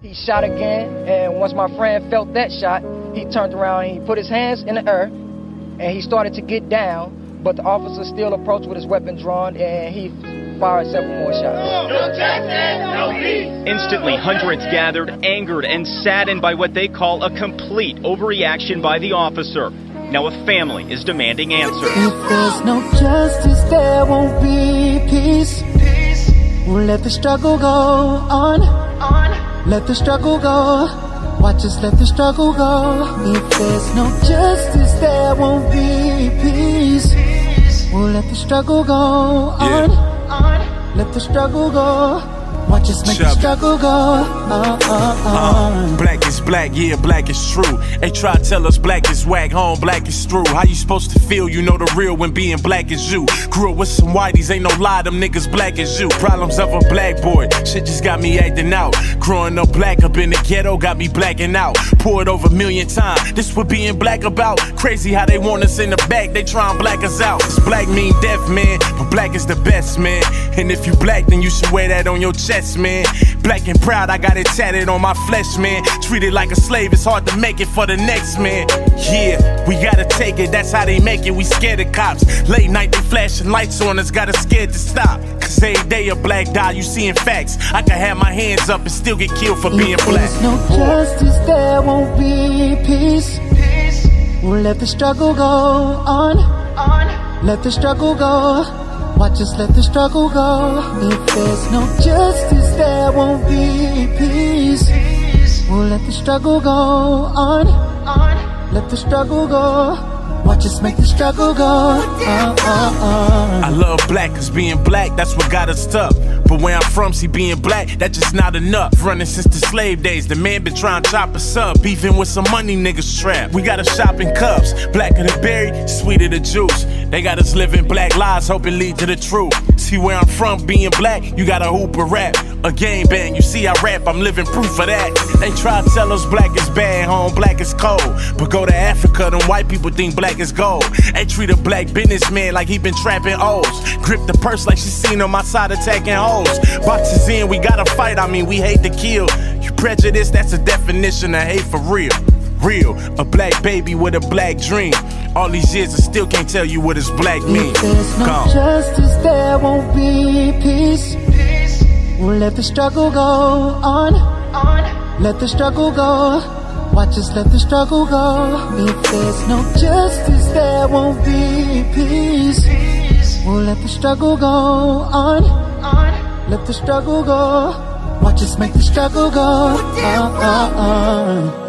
He shot again, and once my friend felt that shot, he turned around and he put his hands in the air, and he started to get down, but the officer still approached with his weapon drawn, and he fired several more shots. No Jackson, no peace. Instantly, hundreds gathered, angered and saddened by what they call a complete overreaction by the officer. Now a family is demanding answers. If there's no justice, there won't be peace. peace. We'll let the struggle go on. Let the struggle go. Watch us let the struggle go. If there's no justice, there won't be peace. We'll let the struggle go on. Let the struggle go. Watch us make the struggle go on. Uh, black is black, yeah, black is true. They try to tell us black is whack, home black is true. How you supposed to feel? You know the real when being black is you. Grew up with some whiteys, ain't no lie, them niggas black as you. Problems of a black boy, shit just got me acting out. Growing up black up in the ghetto got me blacking out. Poured over a million times, this what being black about. Crazy how they want us in the back, they try and black us out. 'Cause black mean death, man, but black is the best, man. And if you black, then you should wear that on your chest, man. Black and proud, I got it tatted on my flesh, man. Treated like a slave, it's hard to make it for the next man. Yeah, we gotta take it, that's how they make it. We scared of cops. Late night, they flashing lights on us, got us scared to stop. Cause every day a black die, you seeing facts. I can have my hands up and still get killed for being If black. there's no justice, there won't be peace. We'll let the struggle go on. on. Let the struggle go. Watch us let the struggle go. If there's no justice, there won't be peace. We'll let the struggle go on. Let the struggle go. Watch us make the struggle go on. I love black cause being black, that's what got us tough. But where I'm from, see being black, that just not enough. Running since the slave days, the man been trying to chop us up. Beefing with some money niggas trapped. We got a shop in cups, blacker the berry, sweeter the juice. They got us living black lives, hoping lead to the truth. See where I'm from, being black, you got a hoop or rap. A game bang, you see I rap, I'm living proof of that. They try to tell us black is bad, home black is cold. But go to Africa, them white people think black is gold. They treat a black businessman like he been trapping O's. Grip the purse like she seen on my side attacking hoes. Boxes in, we gotta fight, I mean, we hate to kill. You prejudice, that's a definition of hate for real. Real, a black baby with a black dream. All these years, I still can't tell you what this black mean. If there's no Gone. justice, there won't be peace. We'll let the struggle go on. Let the struggle go. Watch us let the struggle go. If there's no justice, there won't be peace. We'll let the struggle go on. Let the struggle go. Watch us make the struggle go on.